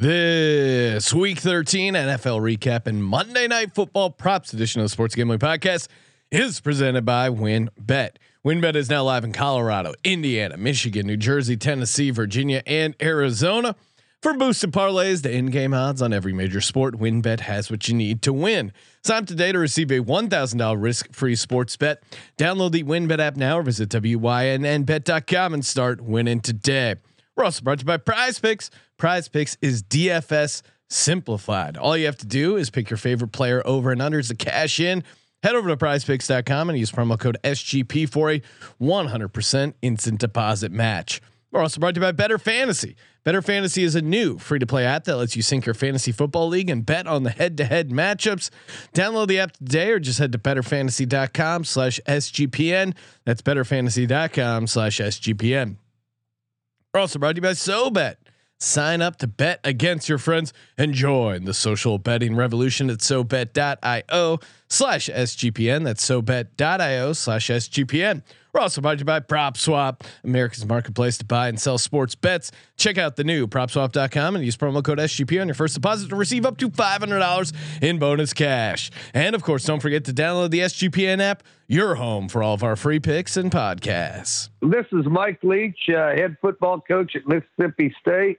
This week 13 NFL recap and Monday night football props edition of the Sports Gambling Podcast is presented by WynnBET. WynnBET is now live in Colorado, Indiana, Michigan, New Jersey, Tennessee, Virginia, and Arizona. For boosted parlays to in-game odds on every major sport, WynnBET has what you need to win. Sign up today to receive a $1,000 risk-free sports bet. Download the WynnBET app now or visit wynnbet.com and start winning today. We're also brought to you by Prize Picks. Prize Picks is DFS simplified. All you have to do is pick your favorite player over and unders to cash in. Head over to prizepicks.com and use promo code SGP for a 100% instant deposit match. We're also brought to you by Better Fantasy. Better Fantasy is a new free to play app that lets you sync your fantasy football league and bet on the head to head matchups. Download the app today or just head to betterfantasy.com slash SGPN. That's betterfantasy.com slash SGPN. We're also brought to you by SoBet. Sign up to bet against your friends and join the social betting revolution at SoBet.io slash SGPN. That's SoBet.io slash SGPN. We're also brought to you by PropSwap, America's marketplace to buy and sell sports bets. Check out the new PropSwap.com and use promo code SGP on your first deposit to receive up to $500 in bonus cash. And of course, don't forget to download the SGPN app, your home for all of our free picks and podcasts. This is Mike Leach, uh, head football coach at Mississippi State,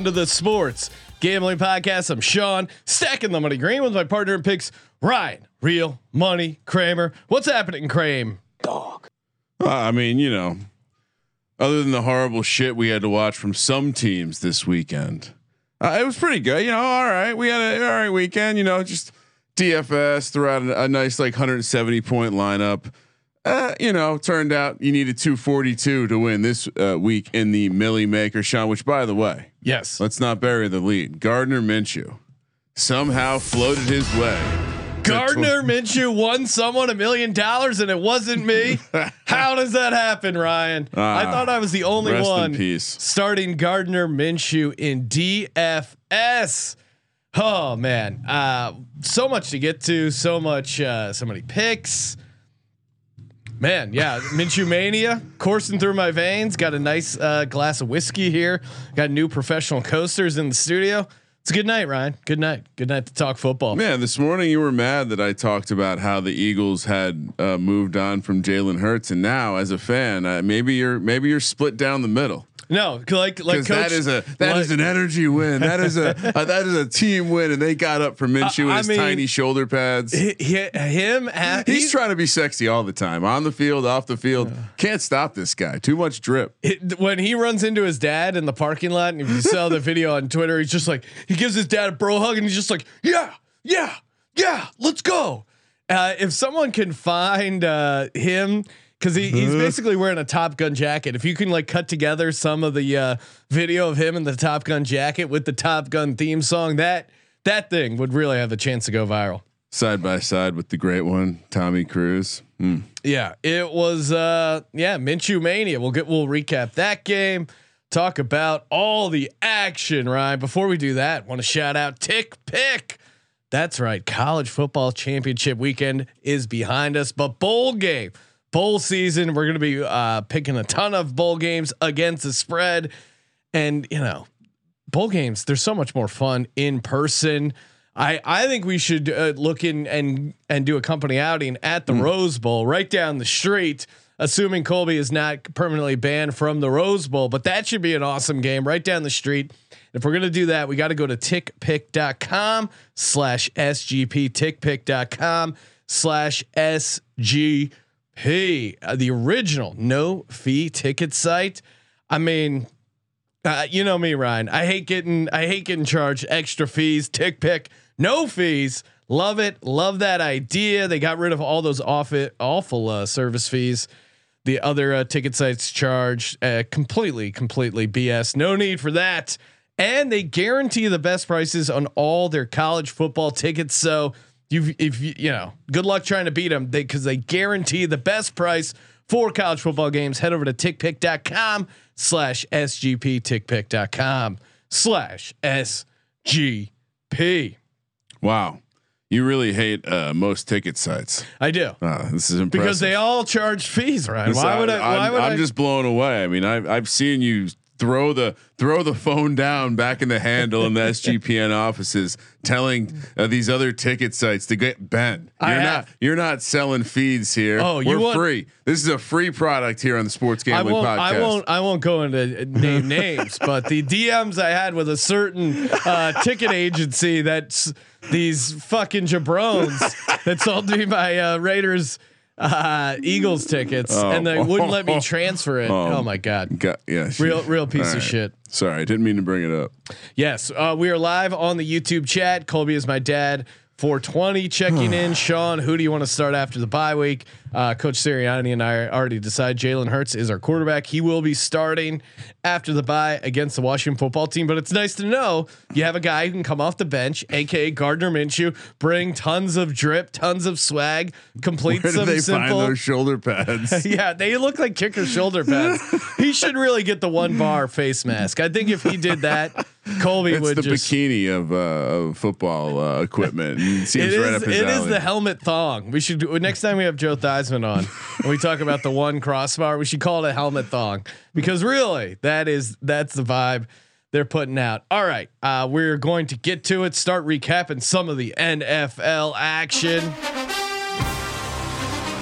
Welcome everyone to the Sports Gambling Podcast. I'm Sean, stacking the money green with my partner in picks, Ryan. Real money, Kramer. What's happening, Kramer? Uh, I mean, you know, other than the horrible shit we had to watch from some teams this weekend, uh, it was pretty good. You know, all right, we had a all right weekend. You know, just DFS threw out a, a nice like 170 point lineup. Uh, you know, turned out you needed 242 to win this uh, week in the Milly Maker, Sean. Which, by the way, Yes. let's not bury the lead. Gardner Minshew somehow floated his way. Gardner Minshew won someone a million dollars and it wasn't me. How does that happen, Ryan? I Ah, thought I was the only one starting Gardner Minshew in DFS. Oh man, uh, so much to get to, so much, uh, so many picks. Man, yeah, Minshew mania coursing through my veins. Got a nice uh, glass of whiskey here. Got new professional coasters in the studio. It's a good night, Ryan. Good night. Good night to talk football. Man, this morning you were mad that I talked about how the Eagles had uh, moved on from Jalen Hurts, and now as a fan, uh, maybe you're maybe you're split down the middle No, like like coach, that is a that is like- an energy win. That is a, uh, that is a team win, and they got up for Minshew Uh, and his mean, tiny shoulder pads. hi- hi- him. at- He's trying to be sexy all the time, on the field, off the field. Can't stop this guy. Too much drip. it- when he runs into his dad in the parking lot, and if you saw the video on Twitter, he's just like he gives his dad a bro hug, and he's just like, yeah, yeah, yeah, let's go. Uh, if someone can find uh, him. Cause he, he's basically wearing a Top Gun jacket. If you can like cut together some of the uh, video of him in the Top Gun jacket with the Top Gun theme song, that that thing would really have a chance to go viral. Side by side with the great one, Tommy Cruise. Hmm. Yeah, it was uh yeah, Minshew Mania. We'll get we'll recap that game, talk about all the action, right? Before we do that, want to shout out Tick Pick. That's right. College football championship weekend is behind us, but bowl game, bowl season, we're going to be uh picking a ton of bowl games against the spread and, you know, bowl games, they're so much more fun in person. I, I think we should uh, look in and and do a company outing at the Rose Bowl right down the street, assuming Colby is not permanently banned from the Rose Bowl. But that should be an awesome game right down the street. If we're gonna do that, we got to go to tickpick.com slash SGP, tickpick.com slash SGP, uh, the original no fee ticket site. I mean, uh, you know me, Ryan. I hate getting I hate getting charged extra fees. Tick pick, no fees. Love it. Love that idea. They got rid of all those awful, awful uh, service fees. The other uh, ticket sites charge uh, completely, completely BS. No need for that. And they guarantee the best prices on all their college football tickets. So you, if you, you know, good luck trying to beat them because they, guarantee the best price for college football games. Head over to tickpick.com slash SGP, tickpick.com slash SGP. Wow. You really hate uh, most ticket sites. I do. Uh, this is impressive. Because they all charge fees, right? Why would I? Why I'm, would I'm I? just blown away. I mean, I've I've seen you throw the throw the phone down back in the handle in the SGPN offices, telling uh, these other ticket sites to get bent. You're not have. you're not selling feeds here. Oh, we're you want- free. This is a free product here on the Sports I Gambling won't. Podcast. I won't. I won't go into uh, name names, but the DMs I had with a certain uh, ticket agency that's these fucking jabrones that sold me my uh, Raiders uh, Eagles tickets, Oh. and they wouldn't let me transfer it. Oh, my god. Got, yeah, Real, real piece All of shit. Sorry, I didn't mean to bring it up. Yes, uh, we are live on the YouTube chat. Colby is my dad. 420 checking in. Sean, who do you want to start after the bye week? Uh, Coach Sirianni and I already decided Jalen Hurts is our quarterback. He will be starting after the bye against the Washington football team. But it's nice to know you have a guy who can come off the bench, aka Gardner Minshew, bring tons of drip, tons of swag, complete Where some they simple. find those shoulder pads? Yeah, they look like kicker shoulder pads. he should really get the one bar face mask. I think if he did that, Colby It's would the just. bikini of, uh, of football uh, equipment. It seems It right is. up his It is alley. the helmet thong. We should do next time we have Joe Theismann on and we talk about the one crossbar. We should call it a helmet thong because really that is that's the vibe they're putting out. All right, uh, we're going to get to it. Start recapping some of the NFL action.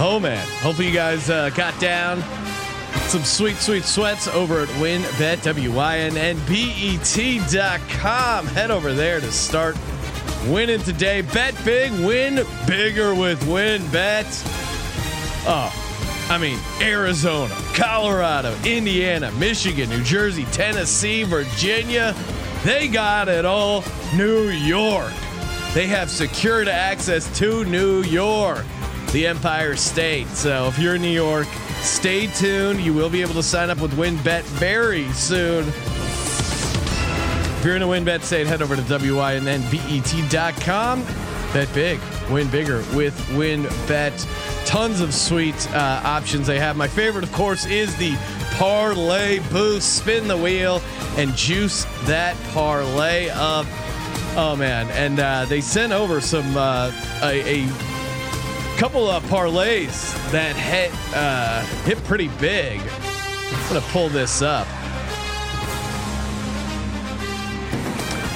Oh man, hopefully you guys uh, got down some sweet, sweet sweats over at WynnBET, W-Y-N-N-B-E-T.com. Head over there to start winning today. Bet big, win bigger with WynnBET. Oh, I mean, Arizona, Colorado, Indiana, Michigan, New Jersey, Tennessee, Virginia. They got it all. New York. They have secured access to New York, the Empire State. So if you're in New York, stay tuned. You will be able to sign up with WynnBET very soon. If you're in a WynnBET state, head over to WynnBET.com. Bet big, win bigger with WynnBET. Tons of sweet uh, options they have. My favorite, of course, is the Parlay Boost. Spin the wheel and juice that parlay up. Oh man, and uh, they sent over some uh, a, a couple of parlays that hit uh, hit pretty big. I'm gonna pull this up.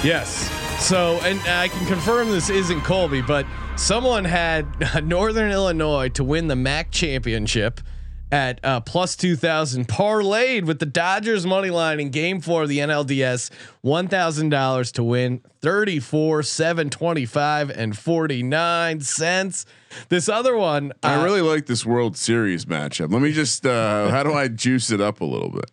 Yes. So, and I can confirm this isn't Colby, but someone had Northern Illinois to win the MAC championship at uh, plus 2000 parlayed with the Dodgers money line in game four of the NLDS $1,000 to win 34, 725 and 49 cents. This other one, I uh, really like this World Series matchup. Let me just, uh, how do I juice it up a little bit?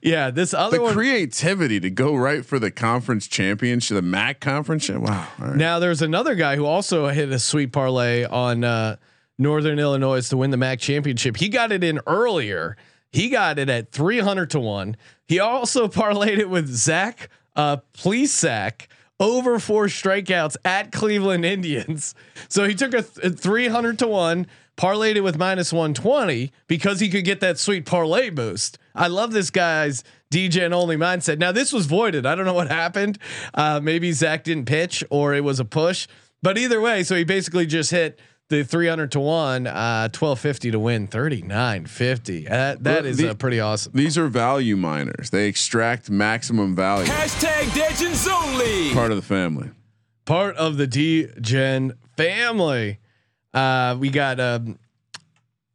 yeah, this other The one. creativity to go right for the conference championship, the MAC conference. Wow. All right. Now there's another guy who also hit a sweet parlay on uh, Northern Illinois to win the MAC championship. He got it in earlier. He got it at 300 to one. He also parlayed it with Zach uh, Plesac over four strikeouts at Cleveland Indians. So he took a, th- a 300 to one, parlayed it with minus 120 because he could get that sweet parlay boost. I love this guy's DJ and only mindset. Now this was voided. I don't know what happened. Uh, maybe Zach didn't pitch or it was a push, but either way, so he basically just hit the 300 to one, uh, 1250 to win 3950. That that Well, the- uh, pretty awesome. These are value miners. They extract maximum value. Hashtag Legends Only. Part of the family. part of the D Gen family. Uh, we got um,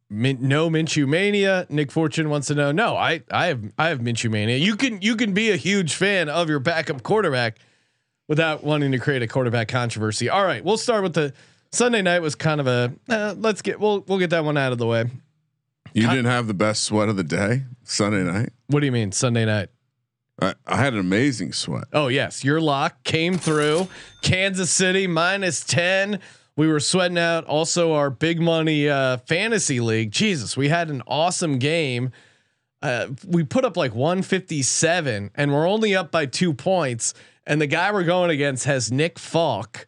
Min- no Minshew mania. Nick Fortune wants to know. No, I I have I have Minshew mania. You can you can be a huge fan of your backup quarterback without wanting to create a quarterback controversy. All right, we'll start with the Sunday night was kind of a uh, let's get we'll we'll get that one out of the way. You Con- didn't have the best sweat of the day Sunday night. What do you mean Sunday night? I, I had an amazing sweat. Oh yes, your lock came through. Kansas City minus ten We were sweating out also our big money uh, fantasy league. Jesus, we had an awesome game. Uh, we put up like 157 and we're only up by two points. And the guy we're going against has Nick Folk.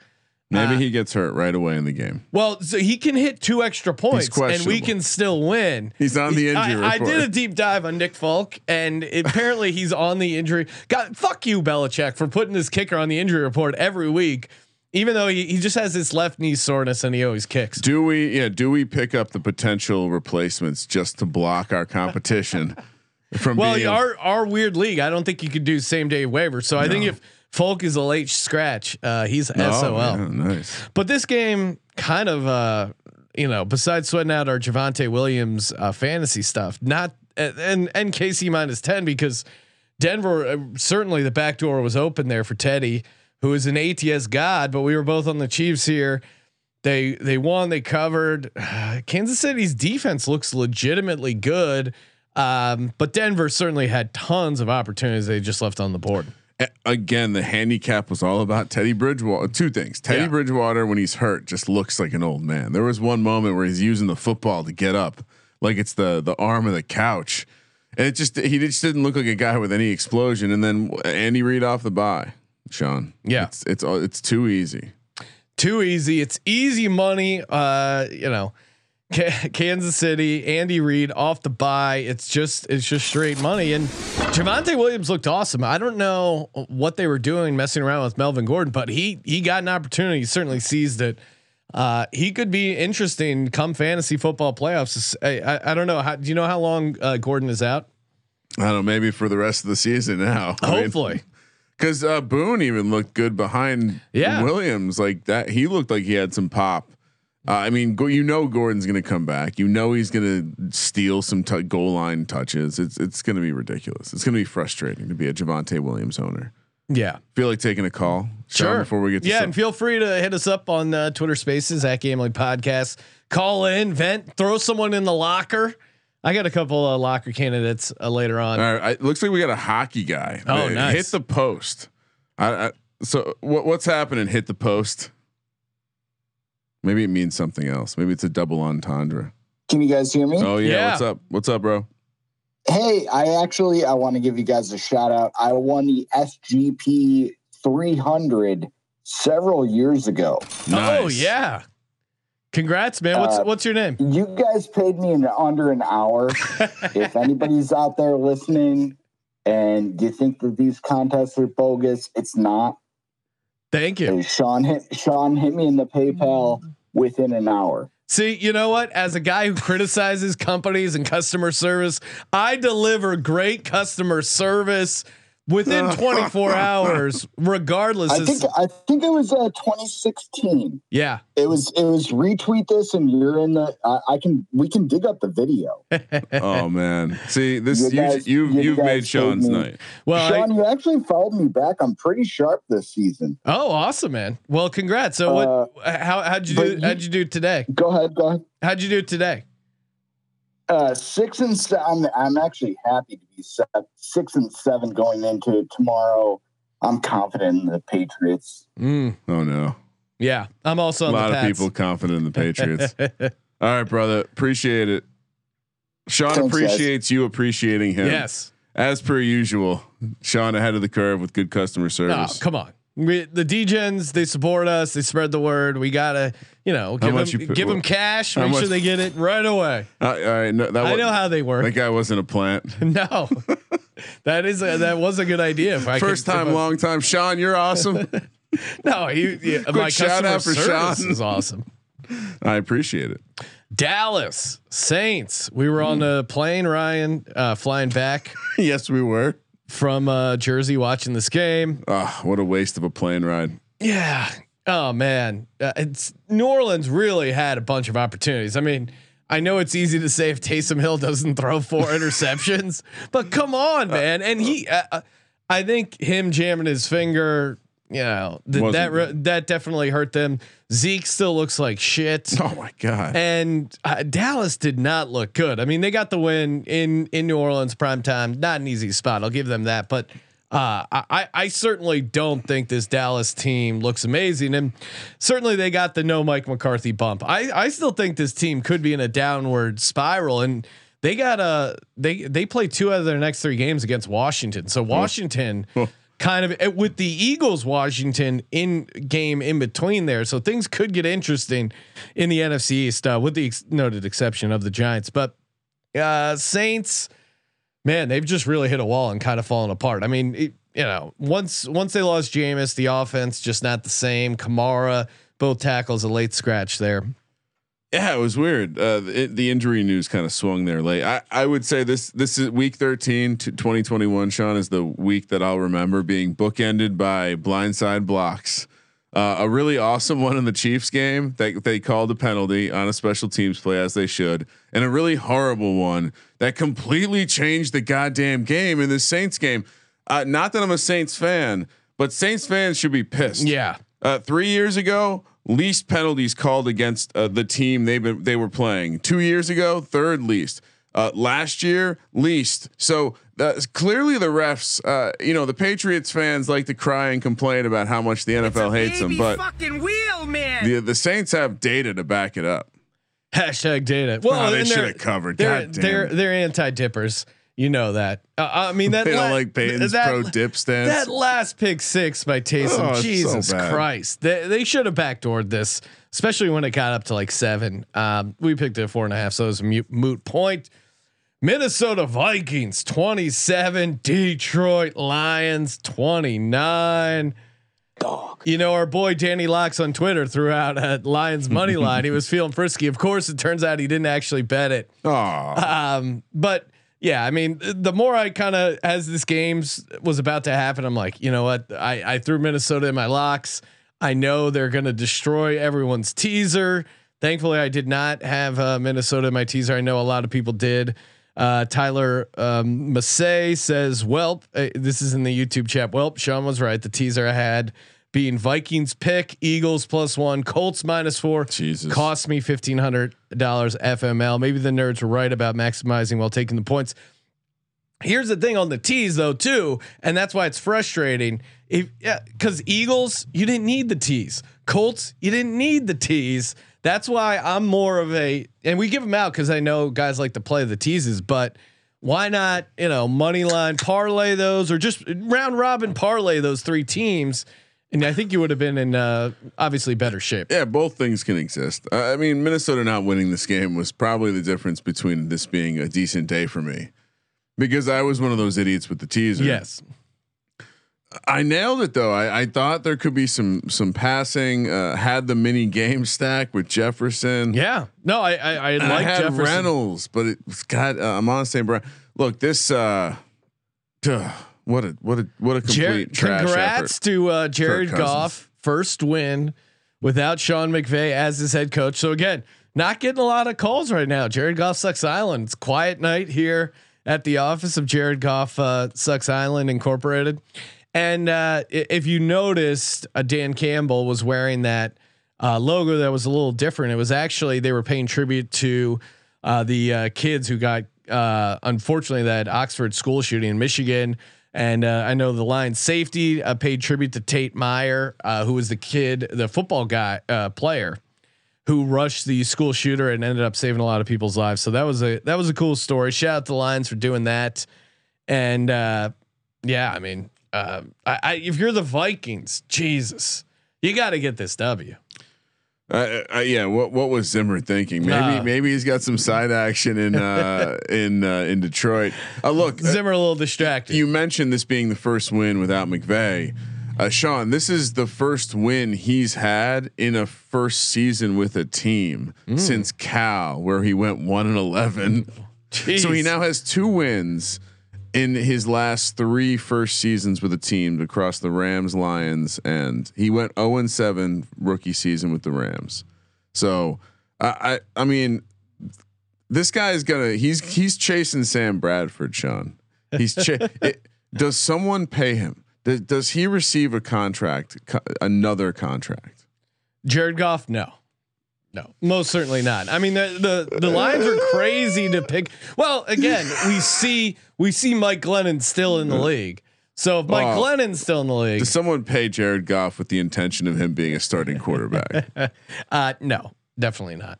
Maybe uh, he gets hurt right away in the game. Well, so he can hit two extra points and we can still win. He's on the injury I, I did a deep dive on Nick Folk, and apparently he's on the injury. God, fuck you, Belichick, for putting this kicker on the injury report every week, even though he, he just has this left knee soreness and he always kicks. Do we? Yeah. Do we pick up the potential replacements just to block our competition from Well, being? our our weird league, I don't think you could do same day waiver. So I think if Folk is a late scratch, uh, he's Oh, SOL. yeah, nice. But this game kind of, uh, you know, besides sweating out our Javonte Williams uh, fantasy stuff, not and and KC minus ten because Denver uh, certainly the back door was open there for Teddy, who is an ATS god. But we were both on the Chiefs here. They they won. They covered. Kansas City's defense looks legitimately good. Um, but Denver certainly had tons of opportunities they just left on the board. Again, the handicap was all about Teddy Bridgewater. Two things: Teddy Yeah. Bridgewater, when he's hurt, just looks like an old man. There was one moment where he's using the football to get up, like it's the the arm of the couch, and it just he just didn't look like a guy with any explosion. And then Andy Reid off the bye, Sean. Yeah. it's it's it's too easy. too easy. It's easy money. Uh, you know, Kansas City, Andy Reid off the buy. It's just it's just straight money. And Javonte Williams looked awesome. I don't know what they were doing messing around with Melvin Gordon, but he he got an opportunity. He certainly seized it. Uh, he could be interesting come fantasy football playoffs. I, I, I don't know. How, do you know how long uh, Gordon is out? I don't know, maybe for the rest of the season now. I mean, Hopefully. Because uh, Boone even looked good behind Yeah. Williams, like that. He looked like he had some pop. Uh, I mean, go, you know, Gordon's going to come back. You know, he's going to steal some t- goal line touches. It's it's going to be ridiculous. It's going to be frustrating to be a Javonte Williams owner. yeah. Feel like taking a call, Sean, Sure. Before we get to yeah, some- and feel free to hit us up on uh, Twitter Spaces at Gambling Podcast. Call in, vent, throw someone in the locker. I got a couple of locker candidates uh, later on. All right, I, looks like we got a hockey guy. Oh, nice. Hit the post. I, I, so what, what's happening? Hit the post. Maybe it means something else. Maybe it's a double entendre. Can you guys hear me? Oh yeah. Yeah. What's up? What's up, bro? Hey, I actually I want to give you guys a shout out. I won the SGP 300 several years ago. Oh yeah, congrats, man. What's Uh, what's your name? You guys paid me in under an hour. if anybody's out there listening and you think that these contests are bogus, it's not. Thank you. Sean hit Sean hit me in the PayPal mm. within an hour. See, you know what? As a guy who criticizes companies and customer service, I deliver great customer service within 24 hours, regardless. I think I think it was uh, 2016. yeah. It was it was retweet this and you're in the I, I can we can dig up the video. Oh man. See this You you guys- you you you've made Sean's gave me- night. Well, I- Sean, you actually followed me back. I'm pretty sharp this season. oh, awesome, man. Well, congrats. So, what? How how'd you do? you- how'd you do today? Go ahead, go ahead. How'd you do today? Uh, six and seven. I'm, I'm actually happy to be set, six and seven going into tomorrow. I'm confident in the Patriots. Mm, Oh no. yeah, I'm also A on lot the of people confident in the Patriots. All right, brother. Appreciate it. Sean Thanks, guys. appreciates you appreciating him. yes. As per usual. Sean ahead of the curve with good customer Oh, service. come on. We, the DGens, they support us. They spread the word. We gotta, you know, give them, you give them cash. Make sure they get it right away. Uh, all right. No, that I know how they work. that guy wasn't a plant. no, that is a, that was a good idea. If I could- First time, I- long time. Sean, you're awesome. No, he, yeah, my shout customer out for Sean. is awesome. I appreciate it. Dallas Saints. We were on the plane, Ryan, uh, flying back yes, we were. From uh, Jersey, watching this game. Ah, what a waste of a plane ride. Yeah. Oh man, uh, it's New Orleans really had a bunch of opportunities. I mean, I know it's easy to say if Taysom Hill doesn't throw four interceptions, but come on, man. And he, uh, uh, I think him jamming his finger, you know, th- that re- that definitely hurt them. Zeke still looks like shit. Oh my god. And uh, Dallas did not look good. I mean, they got the win in in New Orleans prime time. Not an easy spot. I'll give them that. But Uh, I, I certainly don't think this Dallas team looks amazing, and certainly they got the no Mike McCarthy bump. I, I still think this team could be in a downward spiral, and they got a they they play two out of their next three games against Washington. So Washington kind of eh, with the Eagles Washington in game in between there. So things could get interesting in the NFC East uh, with the ex- noted exception of the Giants. But uh, Saints, man, they've just really hit a wall and kind of fallen apart. I mean, it, you know, once once they lost Jameis, the offense just not the same. Kamara, both tackles, a late scratch there. Yeah, it was weird. Uh, the, the injury news kind of swung there late. I, I would say this this is week 13 to 2021. Sean is the week that I'll remember being bookended by blindside blocks. Uh, a really awesome one in the Chiefs game that they called a penalty on a special teams play as they should, and a really horrible one that completely changed the goddamn game in the Saints game. Uh, not that I'm a Saints fan, but Saints fans should be pissed. Yeah. Uh, three years ago, least penalties called against uh, the team they been they were playing. Two years ago, third least. Uh, last year, least. So that's clearly the refs. Uh, you know, the Patriots fans like to cry and complain about how much the NFL hates them, but fucking wheel, man. the the Saints have data to back it up. Hashtag data. Well, Oh, they should have covered. They're God damn they're they're anti dippers. You know that. Uh, I mean that. They don't la- like Peyton's that- pro dip stance. That last pick six by Taysom, Oh, it's so Jesus. Christ, they, they should have backdoored this, especially when it got up to like seven. Um, we picked it at four and a half, so it was a mute, moot point. Minnesota Vikings twenty seven, Detroit Lions twenty nine. Dog. You know our boy Danny Locks on Twitter threw out a Lions money line. he was feeling frisky. Of course, it turns out he didn't actually bet it. Aw. Um, but yeah, I mean, the more I kind of as this game's was about to happen, I'm like, you know what? I I threw Minnesota in my locks. I know they're going to destroy everyone's teaser. Thankfully, I did not have uh, Minnesota in my teaser. I know a lot of people did. Uh, Tyler um, Massey says, "Well, uh, this is in the YouTube chat. Well, Sean was right. The teaser I had being Vikings pick, Eagles plus one, Colts minus four. Jesus. cost me fifteen hundred dollars FML. Maybe the nerds were right about maximizing while taking the points. Here's the thing on the tees though too, and that's why it's frustrating. If yeah, because Eagles, you didn't need the tees. Colts, you didn't need the tees. That's why I'm more of a, and we give them out because I know guys like to play the teases, but why not, you know, money line parlay those or just round robin parlay those three teams? And I think you would have been in uh, obviously better shape. Yeah, both things can exist. Uh, I mean, Minnesota not winning this game was probably the difference between this being a decent day for me, because I was one of those idiots with the teaser. Yes. I nailed it though. I, I thought there could be some some passing. Uh, had the mini game stack with Jefferson. Yeah. No, I I, I like had Jefferson. Reynolds, but it's got. Uh, I'm on the same brand. Look, this. Uh, duh, what a what a what a complete Jared, trash congrats effort. to uh, Jared Goff, first win without Sean McVay as his head coach. So again, not getting a lot of calls right now. Jared Goff sucks Island. It's quiet night here at the office of Jared Goff uh, sucks Island Incorporated. And uh, if you noticed, uh, Dan Campbell was wearing that uh, logo that was a little different. It was actually they were paying tribute to uh, the uh, kids who got uh, unfortunately that Oxford school shooting in Michigan. And uh, I know the line safety uh, paid tribute to Tate Myre, uh, who was the kid, the football guy uh, player who rushed the school shooter and ended up saving a lot of people's lives. So that was a that was a cool story. Shout out to the Lions for doing that. And uh, yeah, I mean, uh, I, I, if you're the Vikings, Jesus, you got to get this W. Uh, uh, yeah, what what was Zimmer thinking? Maybe Nah. maybe he's got some side action in uh, in uh, in Detroit. Uh, look, uh, Zimmer a little distracted. you mentioned this being the first win without McVay. Uh, Sean, this is the first win he's had in a first season with a team Mm. since Cal, where he went one and eleven. So he now has two wins in his last three first seasons with a team across the Rams, Lions, and he went 0 and 7 rookie season with the Rams. So I I, I mean this guy is gonna he's he's chasing Sam Bradford, Sean. He's it, does someone pay him? Does, does he receive a contract, co- another contract? Jared Goff, no. No, most certainly not. I mean, the the the lines are crazy to pick. Well, again, we see we see Mike Glennon still in the league, So if Mike Oh. Glennon's still in the league, Does someone pay Jared Goff with the intention of him being a starting quarterback? uh, no, definitely not.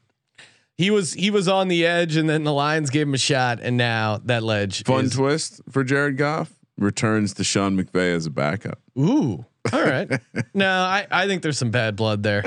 He was he was on the edge, and then the Lions gave him a shot, and now that ledge. Fun is, twist for Jared Goff returns to Sean McVay as a backup. Ooh, all right. no, I I think there's some bad blood there.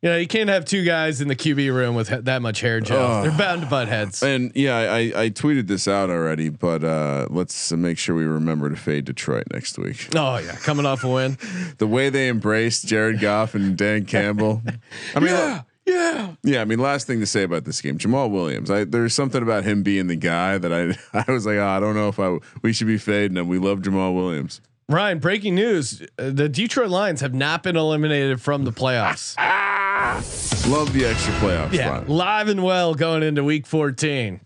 You know, you can't have two guys in the QB room with that much hair gel. Oh. They're bound to butt heads. And yeah, I, I tweeted this out already, but uh, let's make sure we remember to fade Detroit next week. Oh yeah, coming off a win. The way they embraced Jared Goff and Dan Campbell. I mean, yeah, yeah. Yeah, I mean, last thing to say about this game, Jamaal Williams. I, there's something about him being the guy that I I was like, oh, I don't know if I we should be fading him. We love Jamaal Williams. Ryan, breaking news: uh, the Detroit Lions have not been eliminated from the playoffs. Love the extra playoff Yeah, spot. live and well going into Week 14.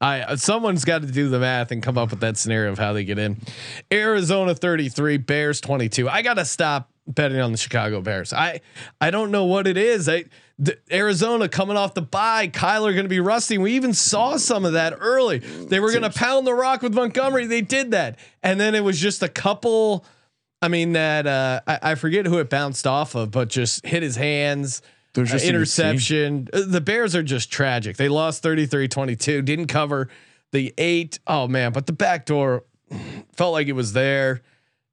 I someone's got to do the math and come up with that scenario of how they get in. Arizona 33, Bears 22. I got to stop betting on the Chicago Bears. I I don't know what it is. I the, Arizona coming off the bye, Kyler going to be rusty. We even saw some of that early. They were going to pound the rock with Montgomery. They did that, and then it was just a couple. I mean that uh, I, I forget who it bounced off of, but just hit his hands. They're Uh, just team. interception. Uh, The Bears are just tragic. They lost 33-22, didn't cover the 8. Oh man, but the back door felt like it was there.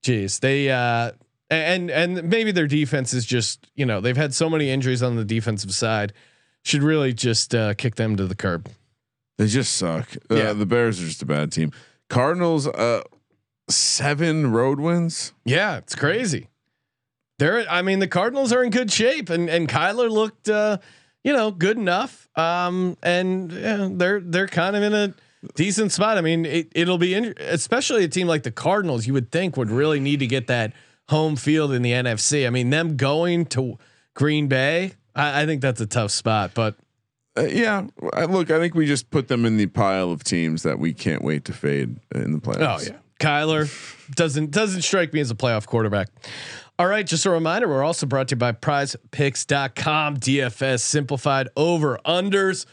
Jeez. They uh and and maybe their defense is just, you know, they've had so many injuries on the defensive side. Should really just uh, kick them to the curb. They just suck. Uh, Yeah. the Bears are just a bad team. Cardinals, uh, seven road wins. Yeah, it's crazy. They're I mean the Cardinals are in good shape and and Kyler looked uh you know good enough. Um and yeah, they're they're kind of in a decent spot. I mean it, it'll be in, especially a team like the Cardinals you would think would really need to get that home field in the NFC. I mean them going to Green Bay, I, I think that's a tough spot, but Uh, yeah, I, look, I think we just put them in the pile of teams that we can't wait to fade in the playoffs. Oh yeah, Kyler doesn't doesn't strike me as a playoff quarterback. All right, just a reminder, we're also brought to you by PrizePicks.com, DFS simplified over unders.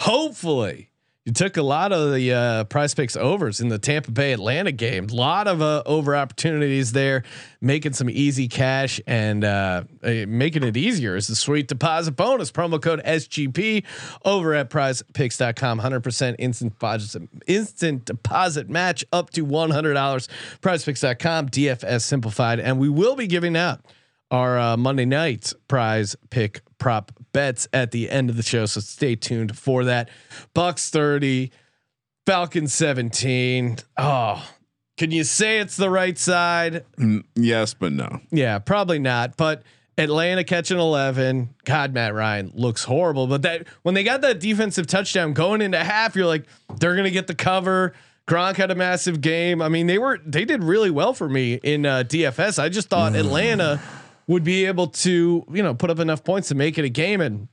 Hopefully, you took a lot of the uh, Prize Picks overs in the Tampa Bay Atlanta game. A lot of uh, over opportunities there, making some easy cash and uh, uh, making it easier is the sweet deposit bonus promo code SGP over at PrizePicks.com. 100% instant deposit, instant deposit match up to $100. PrizePicks.com, DFS simplified, and we will be giving out our uh, Monday night prize pick prop bets at the end of the show. So stay tuned for that. Bucks 30, Falcons 17. Oh, can you say it's the right side? Mm, yes, but no. Yeah, probably not. But Atlanta catching 11. God, Matt Ryan looks horrible. But that when they got that defensive touchdown going into half, you're like, they're gonna get the cover. Gronk had a massive game. I mean, they were they did really well for me in uh, DFS. I just thought Atlanta would be able to, you know, put up enough points to make it a game. And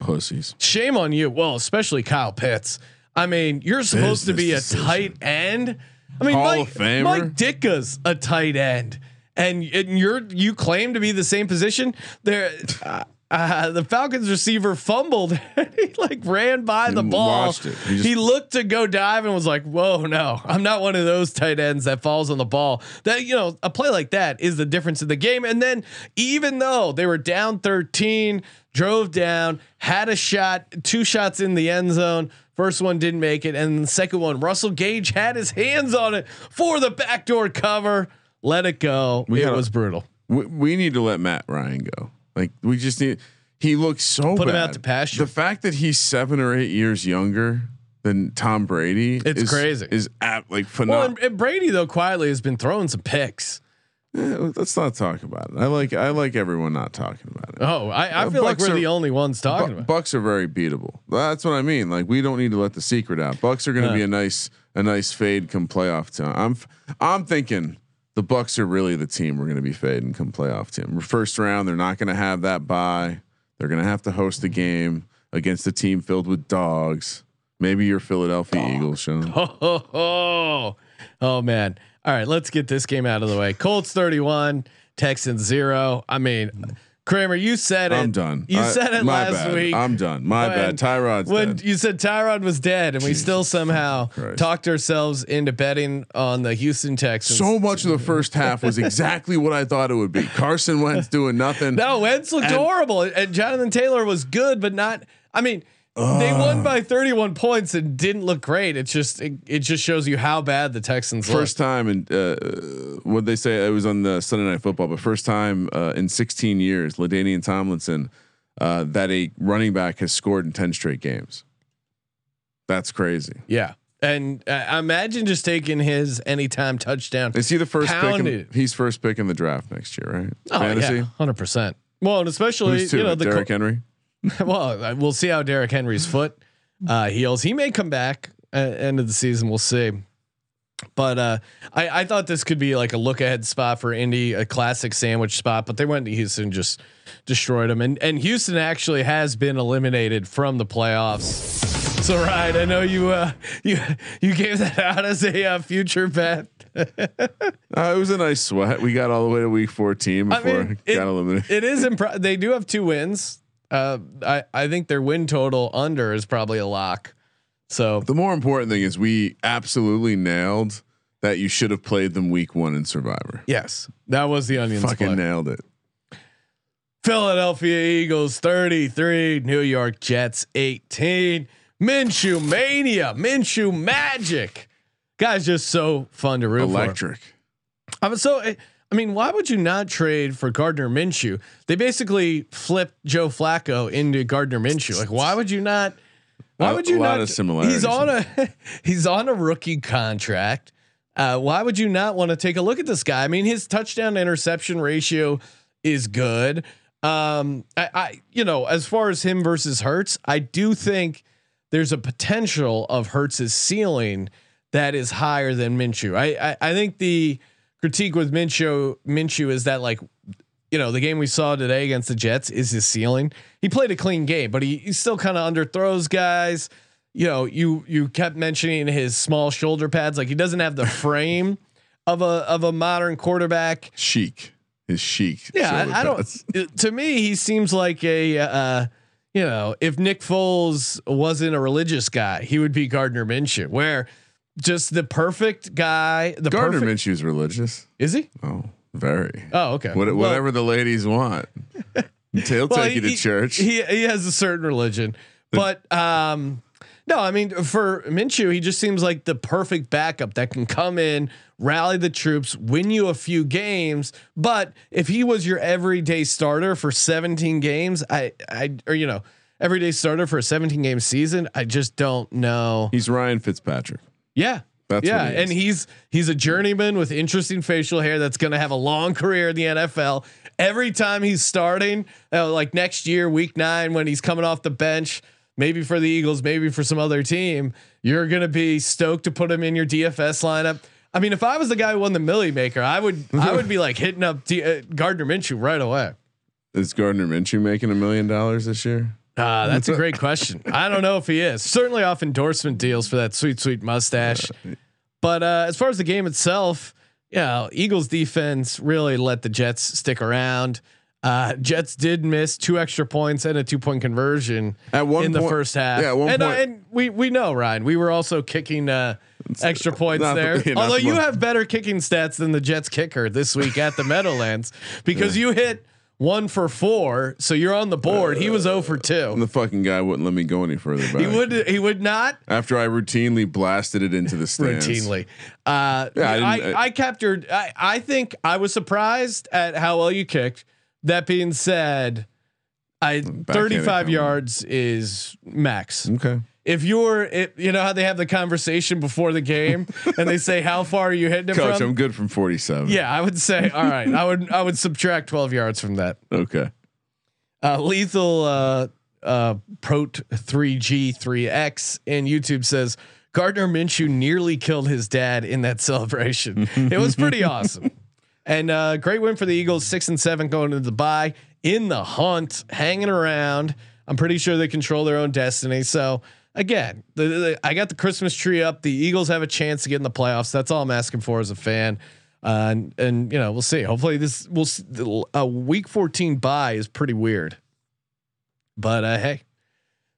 Pussies. shame on you. Well, especially Kyle Pitts. I mean, you're supposed to be a Business tight end. I mean, Hall Mike, Mike Ditka's a tight end, and, and you're you claim to be the same position. There, uh, uh, the Falcons receiver fumbled. he like ran by the ball. He He, looked to go dive and was like, "Whoa, no, I'm not one of those tight ends that falls on the ball." That you know, a play like that is the difference in the game. And then even though they were down 13, drove down, had a shot, two shots in the end zone. First one didn't make it, and the second one, Russell Gage had his hands on it for the backdoor cover. Let it go. We it gotta- was brutal. We, we need to let Matt Ryan go. Like we just need. He looks so Put him out to pasture. The fact that he's seven or eight years younger than Tom Brady, It's is, crazy. Is at like Well, phenomenal. and, and Brady though quietly has been throwing some picks. let's not talk about it. I like I like everyone not talking about it. Oh, I, I Uh, feel like we're are- the only ones talking Bu- about. it. Bucks are very beatable. That's what I mean. Like we don't need to let the secret out. Bucks are going to Yeah. be a nice a nice fade come playoff time. I'm I'm thinking the Bucks are really the team we're going to be fading come playoff team. First round, they're not going to have that bye. They're going to have to host a game against a team filled with dogs. Maybe your Philadelphia Eagles, Sean. Oh, oh, oh, oh man. All right, let's get this game out of the way. Colts 31, Texans 0. I mean, Kramer, you said it. I'm done. You I- said it last bad. week. I'm done. My bad. Tyrod's when dead. you said Tyrod was dead, and we still somehow Christ. talked ourselves into betting on the Houston Texans. So much of the first half was exactly what I thought it would be. Carson Wentz doing nothing. no, Wentz looked And- horrible, and Jonathan Taylor was good, but not. I mean, they won by 31 points and didn't look great. It's just it, it just shows you how bad the Texans First look. time and uh, what they say it was on the Sunday Night Football, but first time uh, in 16 years, LaDainian Tomlinson uh, that a running back has scored in 10 straight games. That's crazy. Yeah, and uh, imagine just taking his anytime touchdown. Is he the first pick? In, he's first pick in the draft next year, right? Oh Fantasy. yeah, hundred percent. Well, and especially you know the Derrick Henry. well, uh, we'll see how Derrick Henry's foot uh, heals. He may come back at end of the season. We'll see. But uh, I, I thought this could be like a look ahead spot for Indy, a classic sandwich spot. But they went to Houston, and just destroyed them, and and Houston actually has been eliminated from the playoffs. So Ryan, I know you uh, you you gave that out as a uh, future bet. Uh, it was a nice sweat. We got all the way to week 14 I before mean, it it- got eliminated. It is impressive. They do have two wins. Uh, I I think their win total under is probably a lock. So The more important thing is we absolutely nailed that you should have played them week one in Survivor. yes, that was the onions. Fucking play. nailed it. Philadelphia Eagles 33, New York Jets 18. Minshew mania, Minshew magic. Guys, just so fun to root for. Electric. I was so. I mean, why would you not trade for Gardner Minshew? They basically flipped Joe Flacco into Gardner Minshew. Like, why would you not? Why would you a lot not? of similarities. He's on a he's on a rookie contract. Uh, why would you not want to take a look at this guy? I mean, his touchdown interception ratio is good. Um, I, I, you know, as far as him versus Hurts, I do think there's a potential of Hurts's ceiling that is higher than Minshew. I, I, I think the critique with Minshew, Minshew is that like, you know, the game we saw today against the Jets is his ceiling. He played a clean game, but he, he still kind of underthrows guys. You know, you you kept mentioning his small shoulder pads. Like he doesn't have the frame of a of a modern quarterback. Chic. His chic. Yeah, I, I don't. it- to me, he seems like a, uh, you know, if Nick Foles wasn't a religious guy, he would be Gardner Minshew. Where just the perfect guy. The Gardner perfect, Minshew's religious. is he? Oh, very. Oh, okay. What, Well, whatever the ladies want. He'll well, take you to church. He he has a certain religion, but um, no, I mean for Minshew, he just seems like the perfect backup that can come in, rally the troops, win you a few games. But if he was your everyday starter for 17 games, I I or you know everyday starter for a 17 game season, I just don't know. He's Ryan Fitzpatrick. Yeah. That's yeah, he and he's he's a journeyman with interesting facial hair that's going to have a long career in the NFL. Every time he's starting, uh, like next year, week nine, when he's coming off the bench, maybe for the Eagles, maybe for some other team, you're going to be stoked to put him in your DFS lineup. I mean, if I was the guy who won the Milly Maker, I would I would be like hitting up D- uh, Gardner Minshew right away. Is Gardner Minshew making a million dollars this year? Uh, that's a great question. I don't know if he is. Certainly off endorsement deals for that sweet, sweet mustache. But uh, as far as the game itself, you know, Eagles defense really let the Jets stick around. Uh, Jets did miss two extra points and a two point conversion At one in the point- first half. yeah, and, uh, and we we know Ryan, we were also kicking uh, extra points not there. yeah, Although you have better kicking stats than the Jets kicker this week at the Meadowlands because you hit one for four, so you're on the board. he was 0 for two. And the fucking guy wouldn't let me go any further back. He would he would not after I routinely blasted it into the stands. routinely. Uh, Yeah, I I, didn't- I, captured. I, I think I was surprised at how well you kicked. That being said, I Backhanded 35 yards is max. Okay. If you're, it, you know how they have the conversation before the game, and they say how far are you hitting it Coach, from? I'm good from 47. yeah, I would say all right. I would I would subtract 12 yards from that. Okay. Uh, lethal uh, uh, Prot 3G3X in YouTube says Gardner Minshew nearly killed his dad in that celebration. it was pretty awesome. And uh, great win for the Eagles, six and seven going into the bye in the hunt, hanging around. I'm pretty sure they control their own destiny. So again, the, the, I got the Christmas tree up. The Eagles have a chance to get in the playoffs. That's all I'm asking for as a fan. Uh, and, and you know we'll see. Hopefully this will a week 14 buy is pretty weird, but uh, hey,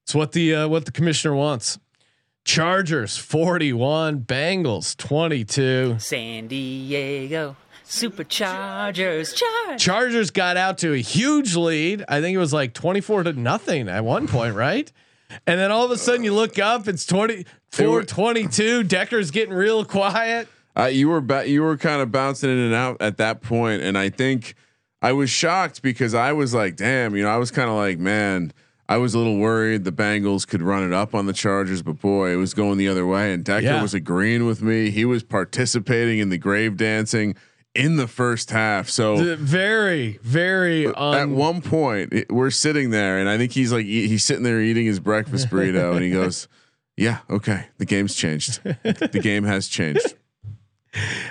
it's what the uh, what the commissioner wants. Chargers 41, Bengals 22. San Diego Superchargers. Charge. Chargers got out to a huge lead. I think it was like 24 to nothing at one point, right? And then all of a sudden you look up, it's 24 22. Decker's getting real quiet. Uh, you were ba- you were kind of bouncing in and out at that point, and I think I was shocked because I was like, "Damn," you know, I was kind of like, "Man." I was a little worried the Bengals could run it up on the Chargers, but boy, it was going the other way. And Decker Yeah. was agreeing with me. He was participating in the grave dancing in the first half. So Very, very at one point, it- we're sitting there, and I think he's like e- he's sitting there eating his breakfast burrito, and he goes, "Yeah, okay, the game's changed. the game has changed."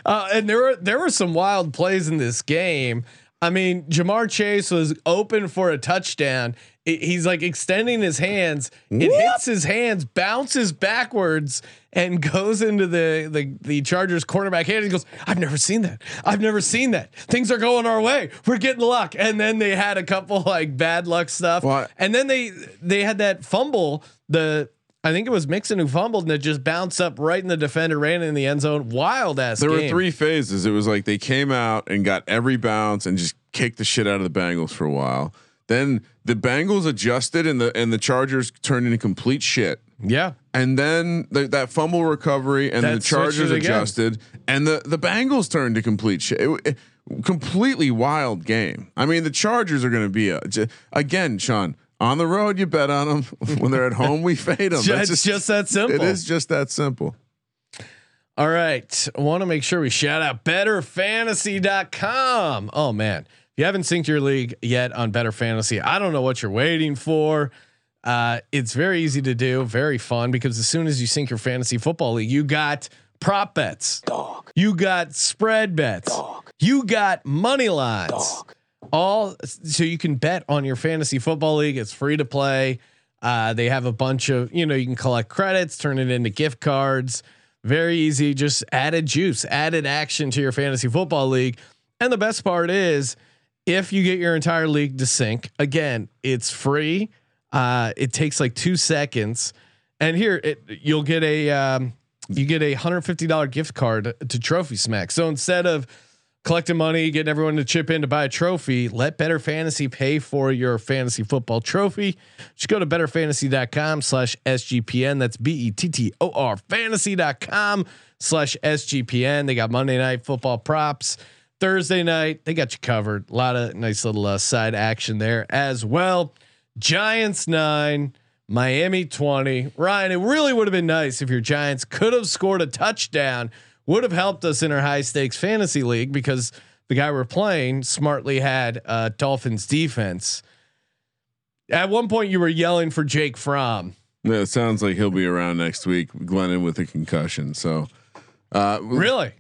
Uh, and there were there were some wild plays in this game. I mean, Ja'Marr Chase was open for a touchdown. I- he's like extending his hands. It hits his hands, bounces backwards, and goes into the the the Chargers cornerback hand. He goes, "I've never seen that. I've never seen that. Things are going our way. We're getting luck." And then they had a couple like bad luck stuff. What? And then they they had that fumble. The I think it was Mixon who fumbled and it just bounced up right in the defender, ran in the end zone. Wild ass. There were three phases. It was like they came out and got every bounce and just kicked the shit out of the Bengals for a while. Then the Bengals adjusted and the and the Chargers turned into complete shit. Yeah. And then the, that fumble recovery and That the Chargers again. adjusted and the the Bengals turned to complete shit. It, it- completely wild game. I mean, the Chargers are going to be a again, Sean. On the road, you bet on them. when they're at home, we fade them. It's just that simple. It is just that simple. All right. I want to make sure we shout out bettorfantasy.com. Oh man. If you haven't synced your league yet on Bettor Fantasy, I don't know what you're waiting for. Uh, it's very easy to do, very fun because as soon as you sync your fantasy football league, you got prop bets. Dog. You got spread bets. Dog. You got money lines. Dog. All so you can bet on your fantasy football league. It's free to play. Uh, they have a bunch of, you know, you can collect credits, turn it into gift cards. Very easy. Just added juice, added action to your fantasy football league. And the best part is if you get your entire league to sync, again, it's free. Uh, it takes like two seconds. And here it, you'll get a, um, you get a hundred fifty dollar gift card to Trophy Smack. So instead of collecting money, getting everyone to chip in to buy a trophy, let Bettor Fantasy pay for your fantasy football trophy. Just go to bettorfantasy.com slash SGPN. That's B E T T O R fantasy.com slash SGPN. They got Monday night football props. Thursday night, they got you covered. A lot of nice little uh, side action there as well. Giants nine, Miami 20. Ryan, it really would have been nice if your Giants could have scored a touchdown, would have helped us in our high stakes fantasy league because the guy we're playing smartly had uh, Dolphins defense. At one point, you were yelling for Jake Fromm. Yeah, it sounds like he'll be around next week. Glennon with a concussion. So, uh, Really?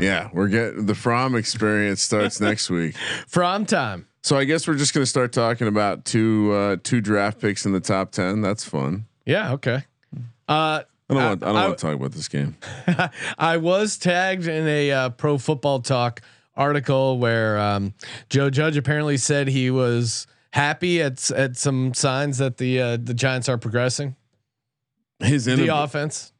yeah, we're getting the Fromm experience starts next week. Fromm time. So I guess we're just gonna start talking about two uh, two draft picks in the top ten. That's fun. Yeah. Okay. Uh, I don't want I don't I- want to talk about this game. I was tagged in a uh, pro football talk article where um, Joe Judge apparently said he was happy at at some signs that the uh, the Giants are progressing His the offense.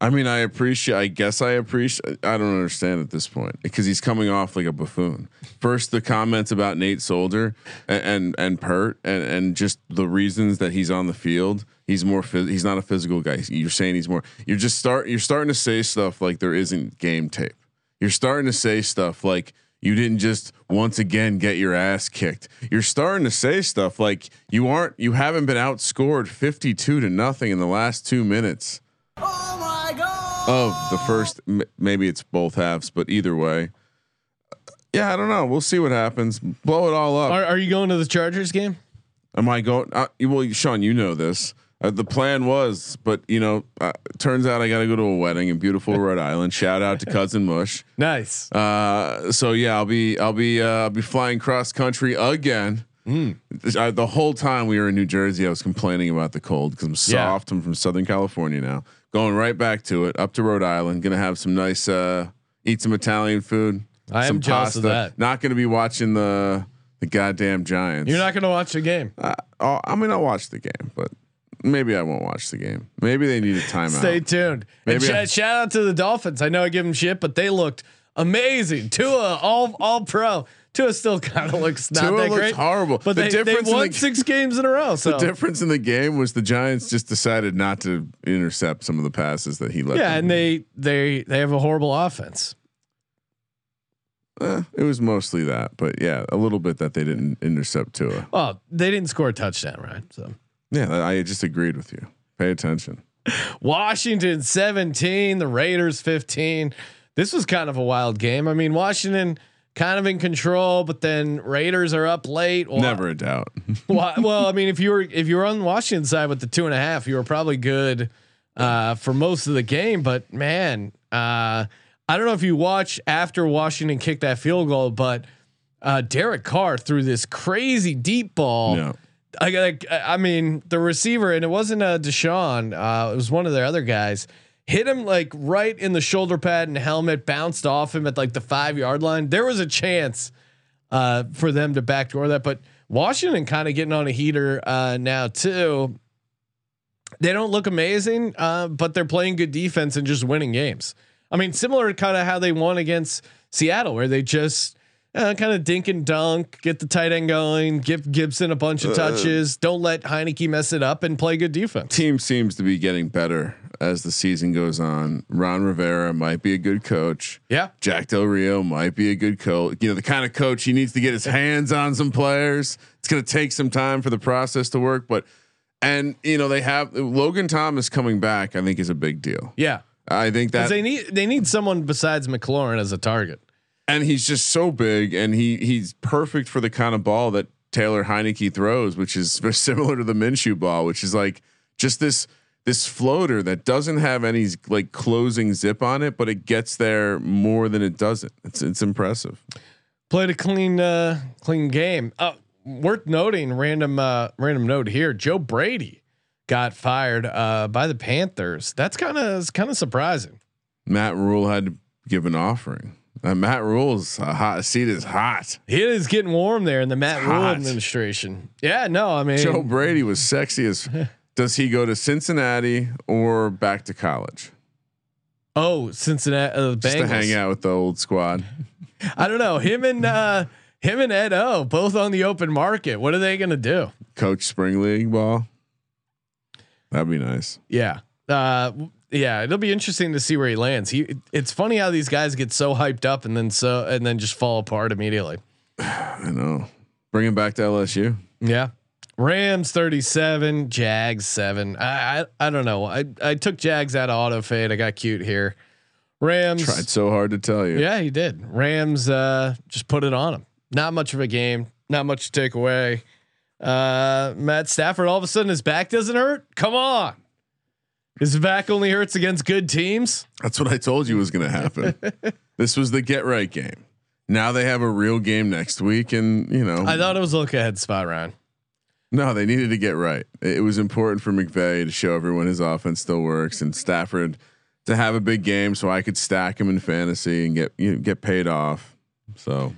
I mean, I appreciate. I guess I appreciate. I don't understand at this point because he's coming off like a buffoon. First, the comments about Nate Solder and and, and Peart and and just the reasons that he's on the field. He's more. Phys- he's not a physical guy. You're saying he's more. You're just start. You're starting to say stuff like there isn't game tape. You're starting to say stuff like you didn't just once again get your ass kicked. You're starting to say stuff like you aren't. You haven't been outscored 52 to nothing in the last two minutes of the first. m- Maybe it's both halves, but either way, yeah, I don't know. We'll see what happens. Blow it all up. Are, are you going to the Chargers game? Am I going? Uh, well, Sean, you know this. Uh, the plan was, but you know, uh, turns out I got to go to a wedding in beautiful Rhode Island. Shout out to cousin Mush. Nice. Uh, so yeah, I'll be I'll be uh, I'll be flying cross country again. I- the whole time we were in New Jersey, I was complaining about the cold because I'm Yeah. soft. I'm from Southern California now. Going right back to it, up to Rhode Island. Gonna have some nice, uh, eat some Italian food. I am some jealous of that. Not gonna be watching the the goddamn Giants. You're not going to watch the game. Uh, oh, I mean, I'll watch the game, but maybe I won't watch the game. Maybe they need a timeout. Stay tuned. And sh- shout out to the Dolphins. I know I give them shit, but they looked amazing. Tua, all all pro. Tua still kind of looks not Tua that looks great. horrible. But The they, they difference in won the- six games in a row. So The difference in the game was the Giants just decided not to intercept some of the passes that he let. yeah, and they they they have a horrible offense. Eh, it was mostly that, but yeah, a little bit that they didn't intercept Tua. Well, they didn't score a touchdown, right? So Yeah, I just agreed with you. Pay attention. Washington 17, the Raiders 15. This was kind of a wild game. I mean, Washington kind of in control, but then Raiders are up late. Well, Never a doubt. well, well, I mean, if you were if you were on Washington side with the two and a half, you were probably good uh, for most of the game. But man, uh, I don't know if you watch after Washington kicked that field goal, but uh, Derek Carr threw this crazy deep ball. Yeah. I got. I mean, the receiver, and it wasn't uh, Deshaun. Uh, it was one of their other guys. Hit him like right in the shoulder pad and helmet, bounced off him at like the five yard line. There was a chance uh, for them to backdoor that, but Washington kind of getting on a heater uh, now too. They don't look amazing, uh, but they're playing good defense and just winning games. I mean, similar to kind of how they won against Seattle, where they just uh, kind of dink and dunk, get the tight end going, give Gibson a bunch of touches, don't let Heinicke mess it up, and play good defense. Team seems to be getting better as the season goes on. Ron Rivera might be a good coach. Yeah, Jack Del Rio might be a good coach. You know, the kind of coach he needs to get his hands on some players. It's going to take some time for the process to work, but and you know they have Logan Thomas coming back. I think is a big deal. yeah. I think that they need they need someone besides McLaurin as a target. And he's just so big and he he's perfect for the kind of ball that Taylor Heinicke throws, which is very similar to the Minshew ball, which is like just this this floater that doesn't have any like closing zip on it, but it gets there more than it doesn't. It's it's impressive. Played a clean uh clean game. Uh worth noting, random uh random note here. Joe Brady got fired uh by the Panthers. That's kind of kind of surprising. Matt Rhule had to give an offering. Uh, Matt Rhule's a hot seat is hot. It is getting warm there in the Matt Rhule administration. Yeah, no, I mean Joe Brady was sexy as. Does he go to Cincinnati or back to college Oh, Cincinnati uh, just to hang out with the old squad? I don't know. Him and uh him and Ed O both on the open market. What are they gonna do? Coach spring league ball. That'd be nice. Yeah. Uh yeah, it'll be interesting to see where he lands. He it's funny how these guys get so hyped up and then so and then just fall apart immediately. I know. Bring him back to LSU. Yeah. Rams 37, Jags 7. I I, I don't know. I, I took Jags out of auto fade. I got cute here. Rams Tried so hard to tell you. Yeah, he did. Rams uh just put it on him. Not much of a game, not much to take away. Uh Matt Stafford all of a sudden his back doesn't hurt? Come on. His back only hurts against good teams. That's what I told you was going to happen. this was the get right game. Now they have a real game next week, and you know, I thought it was a look ahead spot, Ryan. no, they needed to get right. It was important for McVay to show everyone his offense still works, and Stafford to have a big game, so I could stack him in fantasy and get you know, get paid off. So,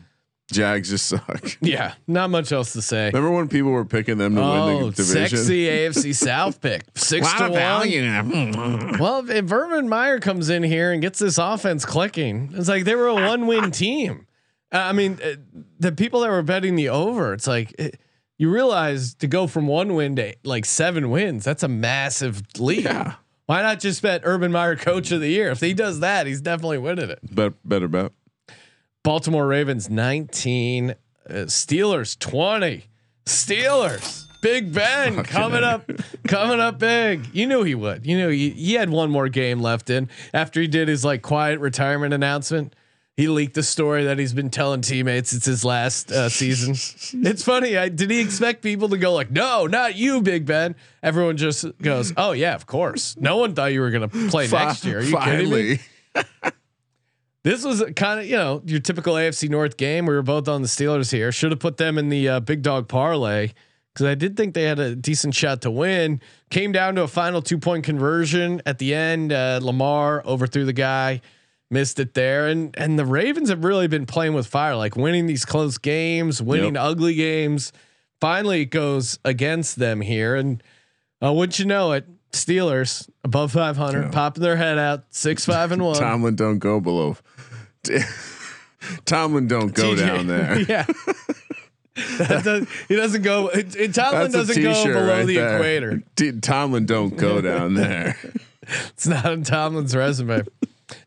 Jags just suck. Yeah, not much else to say. Remember when people were picking them to win Oh, the division? sexy AFC South pick. Six to one. Well, if Urban Meyer comes in here and gets this offense clicking, it's like they were a one-win team. Uh, I mean, uh, the people that were betting the over, it's like it, you realize to go from one win to like seven wins, that's a massive lead. Yeah. Why not just bet Urban Meyer Coach of the Year? If he does that, he's definitely winning it. Bet, better bet. Baltimore Ravens 19, uh, Steelers 20. Steelers. Big Ben coming up, coming up big. You knew he would. You knew he, he had one more game left in after he did his like quiet retirement announcement. He leaked the story that he's been telling teammates it's his last uh, season. it's funny. I, did he expect people to go like, "No, not you, Big Ben"? Everyone just goes, "Oh yeah, of course." No one thought you were going to play next year. Are you kidding me? This was kind of you know your typical AFC North game. We were both on the Steelers here. Should have put them in the uh, big dog parlay because I did think they had a decent shot to win. Came down to a final two point conversion at the end. Uh, Lamar overthrew the guy, missed it there, and and the Ravens have really been playing with fire, like winning these close games, winning Yep. ugly games. Finally, it goes against them here, and uh, wouldn't you know it, Steelers above 500, Yeah. popping their head out, six five and one. Tomlin don't go below. Tomlin don't go TJ down there. yeah. Does- he doesn't go. It, it, Tomlin That's doesn't go below right the there. equator. T- Tomlin don't go down there. It's not on Tomlin's resume.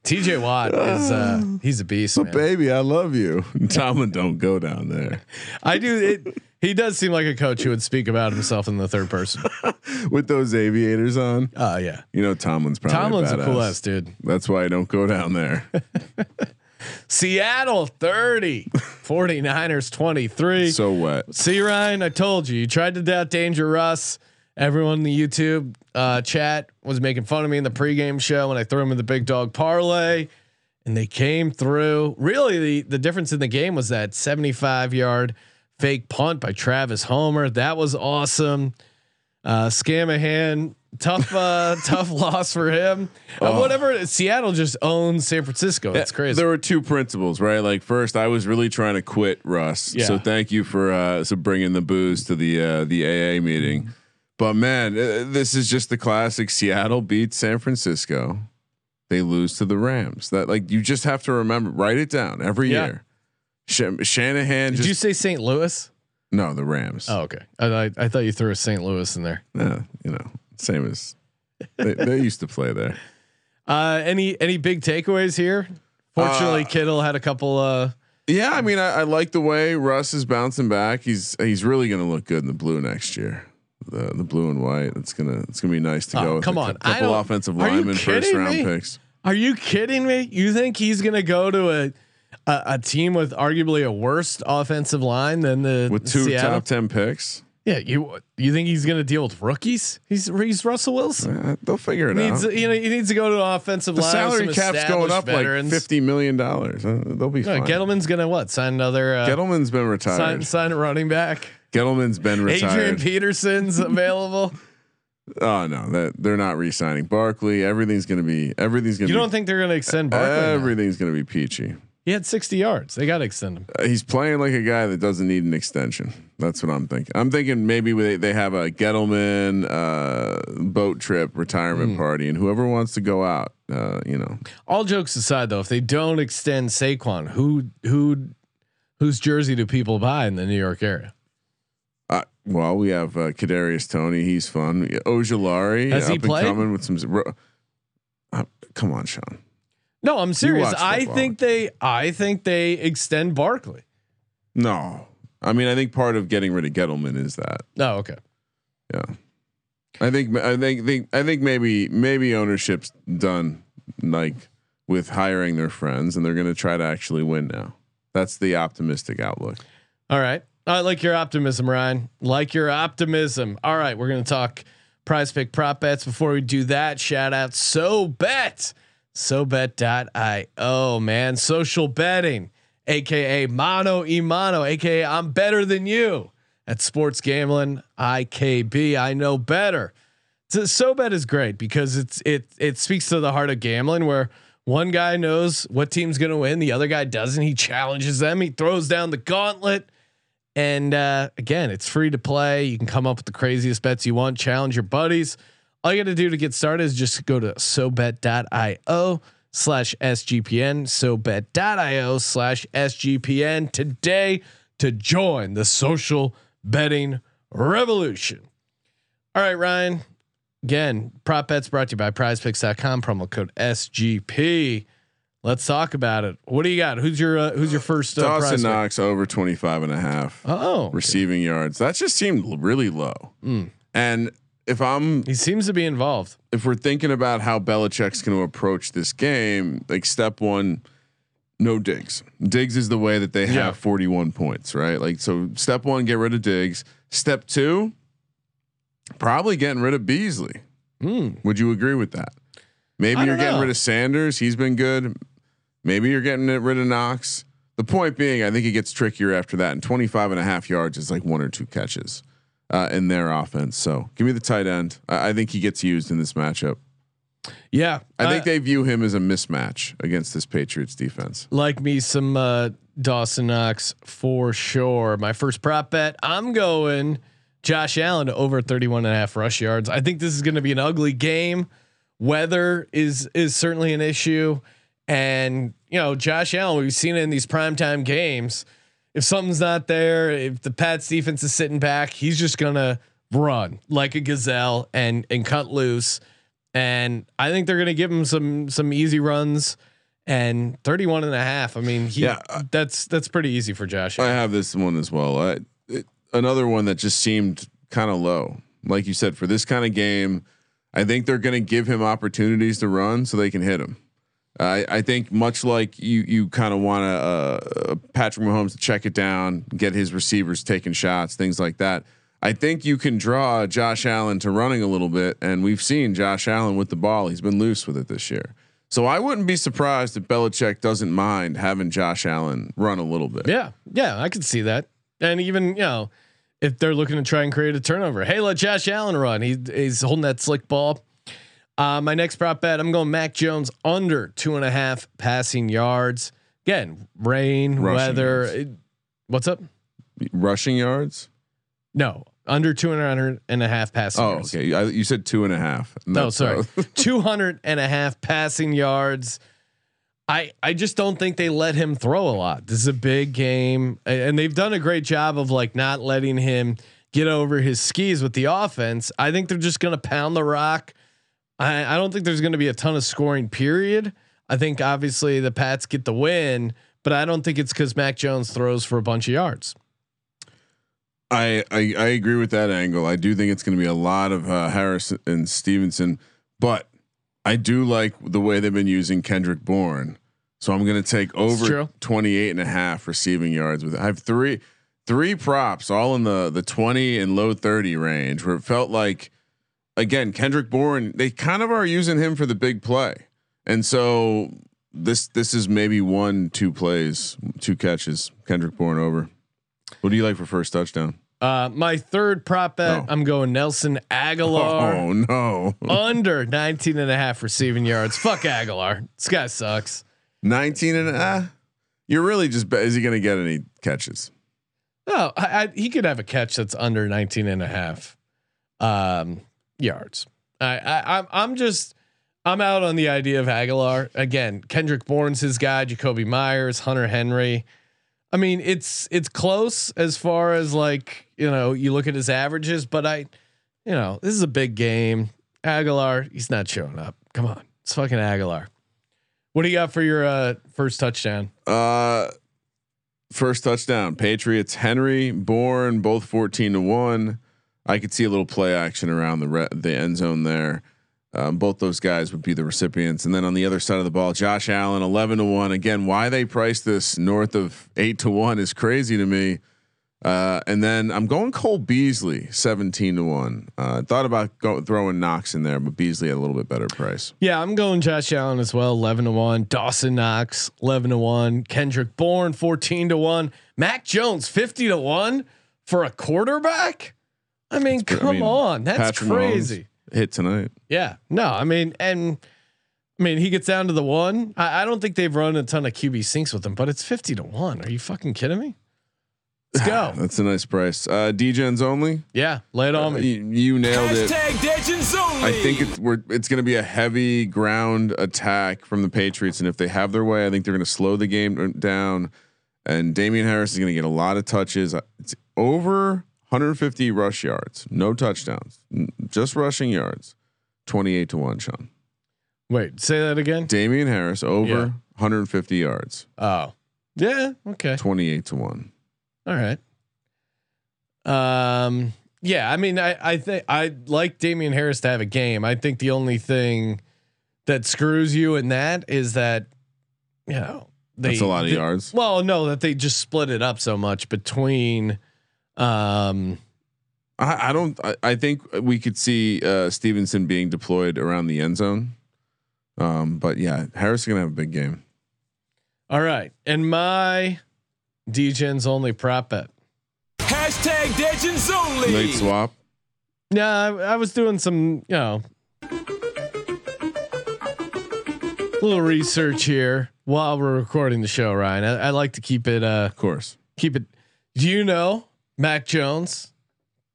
TJ Watt is uh, he's a beast, man. Baby, I love you. Tomlin don't go down there I do. It, he does seem like a coach who would speak about himself in the third person. with those aviators on. Oh yeah, You know Tomlin's probably Tomlin's a, a cool badass. ass dude. That's why I don't go down there. Seattle 30, 49ers 23. so wet. See Ryan, I told you. You tried to doubt Danger Russ. Everyone in the YouTube uh, chat was making fun of me in the pregame show when I threw him in the big dog parlay, and they came through. Really, the the difference in the game was that 75 yard fake punt by Travis Homer. That was awesome. Uh, Scamahan, tough, uh, tough loss for him. Uh, whatever. Seattle just owns San Francisco. That's crazy. There were two principles, right? Like first, I was really trying to quit Russ. Yeah. So thank you for uh, so bringing the booze to the uh, the AA meeting. But man, uh, this is just the classic. Seattle beats San Francisco. They lose to the Rams. That like you just have to remember. Write it down every Yeah. year. Sh- Shanahan Did just you say St. Louis? no the Rams. Oh, okay. I, I, thought you threw a St. Louis in there. Yeah, you know, same as they, they used to play there. Uh, any any big takeaways here? Fortunately, Uh, Kittle had a couple. Uh, Yeah, I mean, I, I like the way Russ is bouncing back. He's he's really going to look good in the blue next year. The the blue and white. It's gonna it's gonna be nice to Oh, go. with come a on. I couple offensive linemen, first round me? picks. are you kidding me? You think he's gonna go to a a, a team with arguably a worse offensive line than the with two Seattle? top ten picks. Yeah, you you think he's gonna deal with rookies? He's he's Russell Wilson. Uh, they'll figure it He needs out. you know he needs to go to an offensive The line. salary cap's going up veterans. like fifty million dollars. Uh, they'll be No, fine. Gettleman's gonna what? Sign another. Uh, Gettleman's been sign retired. sign a running back. Gettleman's been retired. Adrian. Peterson's available. oh no, that they're not re-signing Barkley. Everything's gonna be everything's gonna. You be, don't think they're gonna extend Barkley? everything's gonna be peachy. He had 60 yards. They got to extend him. Uh, he's playing like a guy that doesn't need an extension. That's what I'm thinking. I'm thinking maybe they, they have a Gettleman uh, boat trip retirement party, and whoever wants to go out, uh, you know, All jokes aside, though, if they don't extend Saquon, who who whose jersey do people buy in the New York area? uh, well, we have uh, Kadarius Toney. He's fun. Ojulari Has he played? coming with some. Uh, come on, Sean. No, I'm serious. I think they I think they extend Barkley. No, I mean I think part of getting rid of Gettleman is that. Oh, okay. Yeah, I think I think think I think maybe maybe ownership's done like with hiring their friends, and they're going to try to actually win now. That's the optimistic outlook. All right. I like your optimism, Ryan. Like your optimism. All right, we're gonna talk prize pick prop bets. Before we do that, shout out So Bet. SoBet.io, man. Social betting, aka Mono Imano, aka I'm better than you at sports gambling. IKB, I know better. So SoBet is great because it's it it speaks to the heart of gambling where one guy knows what team's going to win, the other guy doesn't. He challenges them, he throws down the gauntlet. And uh, again, it's free to play. You can come up with the craziest bets you want, challenge your buddies. All you got to do to get started is just go to sobet.io slash SGPN, sobet.io slash SGPN today to join the social betting revolution. All right, Ryan. Again, prop bets brought to you by prizepicks.com, promo code SGP. Let's talk about it. What do you got? Who's your uh, who's your first uh, prize Dawson? Knox over 25 and a half Oh, receiving yards. That just seemed really low. Mm. And if I'm he seems to be involved. if we're thinking about how Belichick's going to approach this game, like step one, no Diggs. Diggs is the way that they have Yeah. 41 points, right? Like so step one, get rid of Diggs. Step two, probably getting rid of Beasley. Hmm. Would you agree with that? Maybe I you're getting know. rid of Sanders. He's been good. Maybe you're getting rid of Knox. The point being, I think it gets trickier after that. And 25 and a half yards is like one or two catches uh, in their offense. So give me the tight end. I, I think he gets used in this matchup. Yeah, I think uh, they view him as a mismatch against this Patriots defense. like me some uh, Dawson Knox for sure. My first prop bet, I'm going Josh Allen to over 31 and a half rush yards. I think this is going to be an ugly game. Weather is is certainly an issue, and you know Josh Allen. We've seen it in these primetime games. If something's not there, if the Pats defense is sitting back, he's just gonna run like a gazelle and and cut loose. And I think they're gonna give him some some easy runs. And 31 and a half. I mean, he, Yeah, that's that's pretty easy for Josh. I have this one as well. I, it, another one that just seemed kind of low. Like you said, for this kind of game, I think they're going to give him opportunities to run so they can hit him. I, I think much like you, you kind of want to uh, Patrick Mahomes to check it down, get his receivers taking shots, things like that. I think you can draw Josh Allen to running a little bit, and we've seen Josh Allen with the ball. He's been loose with it this year. So I wouldn't be surprised if Belichick doesn't mind having Josh Allen run a little bit. Yeah, yeah, I could see that. And even you know, if they're looking to try and create a turnover, hey, let Josh Allen run. He, he's holding that slick ball. Uh, my next prop bet, I'm going Mac Jones under two and a half passing yards. Again, rain, Rushing weather. it- what's up? Rushing yards. No, under 200 and a half passing yards. Oh, yards. okay. I, you said two and a half. No, sorry. uh, 200 and a half passing yards. I I just don't think they let him throw a lot. This is a big game and they've done a great job of like not letting him get over his skis with the offense. I think they're just going to pound the rock. I I don't think there's going to be a ton of scoring period. I think obviously the Pats get the win, but I don't think it's cuz Mac Jones throws for a bunch of yards. I, I I agree with that angle. I do think it's going to be a lot of uh, Harris and Stevenson, but I do like the way they've been using Kendrick Bourne. So I'm going to take over true. 28 and a half receiving yards with it. I have three three props all in the the 20 and low 30 range where it felt like again Kendrick Bourne they kind of are using him for the big play. And so this this is maybe one two plays, two catches Kendrick Bourne over. What do you like for first touchdown? Uh, my third prop bet, Oh. I'm going Nelson Agholor. Oh no. under 19 and a half receiving yards. Fuck Agholor. This guy sucks. 19 and ah, you're really just bet- is he going to get any catches? No, I, I, he could have a catch that's under 19 and a half um, yards. I, I, I'm, I'm just, I'm out on the idea of Agholor again. Kendrick Bourne's his guy. Jakobi Meyers, Hunter Henry. I mean, it's it's close as far as like you know you look at his averages, but I, you know, this is a big game. Agholor, he's not showing up. Come on, it's fucking Agholor. What do you got for your uh, first touchdown? Uh first touchdown. Patriots Henry, Bourne, both 14 to 1. I could see a little play action around the re- the end zone there. Um, both those guys would be the recipients, and then on the other side of the ball, Josh Allen, eleven to one. Again, why they priced this north of eight to one is crazy to me. Uh, and then I'm going Cole Beasley, seventeen to one. Uh, thought about go, throwing Knox in there, but Beasley at a little bit better price. Yeah, I'm going Josh Allen as well, 11 to 1. Dawson Knox, 11 to 1. Kendrick Bourne, 14 to 1. Mac Jones, 50 to 1 for a quarterback? I mean, I come mean, on. That's Patrick crazy. Mahomes hit tonight. Yeah. No, I mean, and I mean, he gets down to the one. I, I don't think they've run a ton of QB sinks with him, but it's 50 to 1. Are you fucking kidding me? Let's go. That's a nice price. Uh, DGens only. Yeah, lay it on me. You, you nailed it. Only. I think it's we're, it's going to be a heavy ground attack from the Patriots, and if they have their way, I think they're going to slow the game down. And Damien Harris is going to get a lot of touches. It's over 150 rush yards, no touchdowns, n- just rushing yards. 28 to one, Sean. Wait, say that again. Damien Harris over Yeah. 150 yards, Oh, yeah. Okay. 28 to one. All right. Um. Yeah. I mean, I I think I like Damien Harris to have a game. I think the only thing that screws you in that is that you know they, That's a lot of they- yards. Well, no, that they just split it up so much between. Um. I, I don't. I, I think we could see uh, Stevenson being deployed around the end zone. Um, but yeah, Harris is gonna have a big game. All right, and my DGens only prop bet. Hashtag Degens only. Late swap. Yeah, I, I was doing some, you know, little research here while we're recording the show. Ryan, I, I like to keep it, uh, Of course. keep it. Do you know Mac Jones?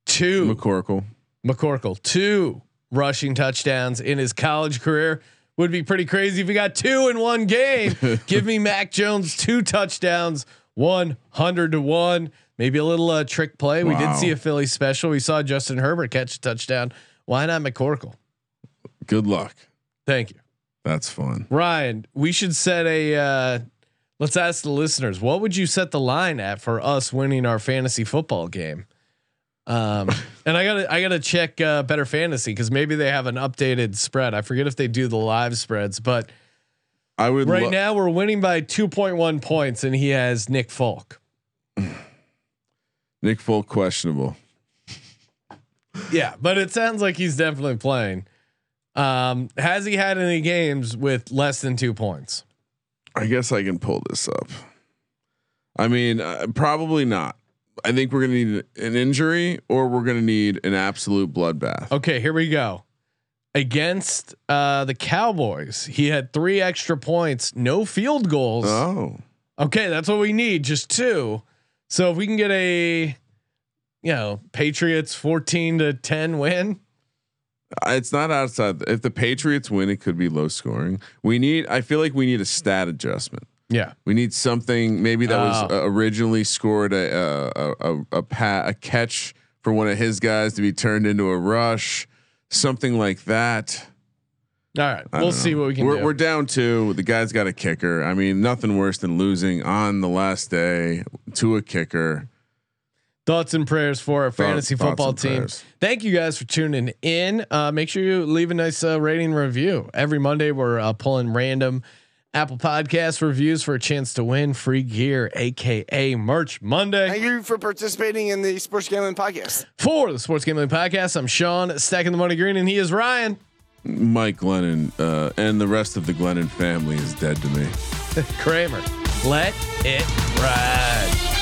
Two McCorkle. McCorkle, two rushing touchdowns in his college career. Would be pretty crazy if he got two in one game. Give me Mac Jones two touchdowns, one hundred to one. Maybe a little uh, trick play. We did see a Philly special. We saw Justin Herbert catch a touchdown. Why not McCorkle? Good luck. Thank you, That's fun. Ryan. We should set a. Uh, let's ask the listeners. What would you set the line at for us winning our fantasy football game? Um, and I gotta I gotta check uh, Bettor Fantasy because maybe they have an updated spread. I forget if they do the live spreads, but I would right lo- now we're winning by two point one points, and he has Nick Folk. Nick Folk questionable. Yeah, but it sounds like he's definitely playing. Um, has he had any games with less than two points? I guess I can pull this up. I mean, uh, probably not. I think we're gonna need an injury or we're gonna need an absolute bloodbath. Okay, here we go. Against uh, the Cowboys, he had three extra points, no field goals. Oh, Okay, that's what we need, just two. So if we can get a, you know, Patriots fourteen to ten win, it's not outside. If the Patriots win, it could be low scoring. We need. I feel like we need a stat adjustment. yeah, We need something maybe that was Oh. uh, originally scored a a a, a, a, pat, a catch for one of his guys to be turned into a rush, something like that. all right, we'll see what we can we're, do. We're down two. The guy's got a kicker. I mean, nothing worse than losing on the last day to a kicker. Thoughts and prayers for our fantasy thoughts football and team. prayers. Thank you guys for tuning in. Uh, make sure you leave a nice uh, rating review. Every Monday, we're uh, pulling random Apple Podcast reviews for a chance to win free gear, aka Merch Monday. Thank you for participating in the Sports Gambling Podcast. For the Sports Gambling Podcast, I'm Sean, stacking the money green, and he is Ryan Mike Glennon uh, and the rest of the Glennon family is dead to me. Kramer. Let it ride.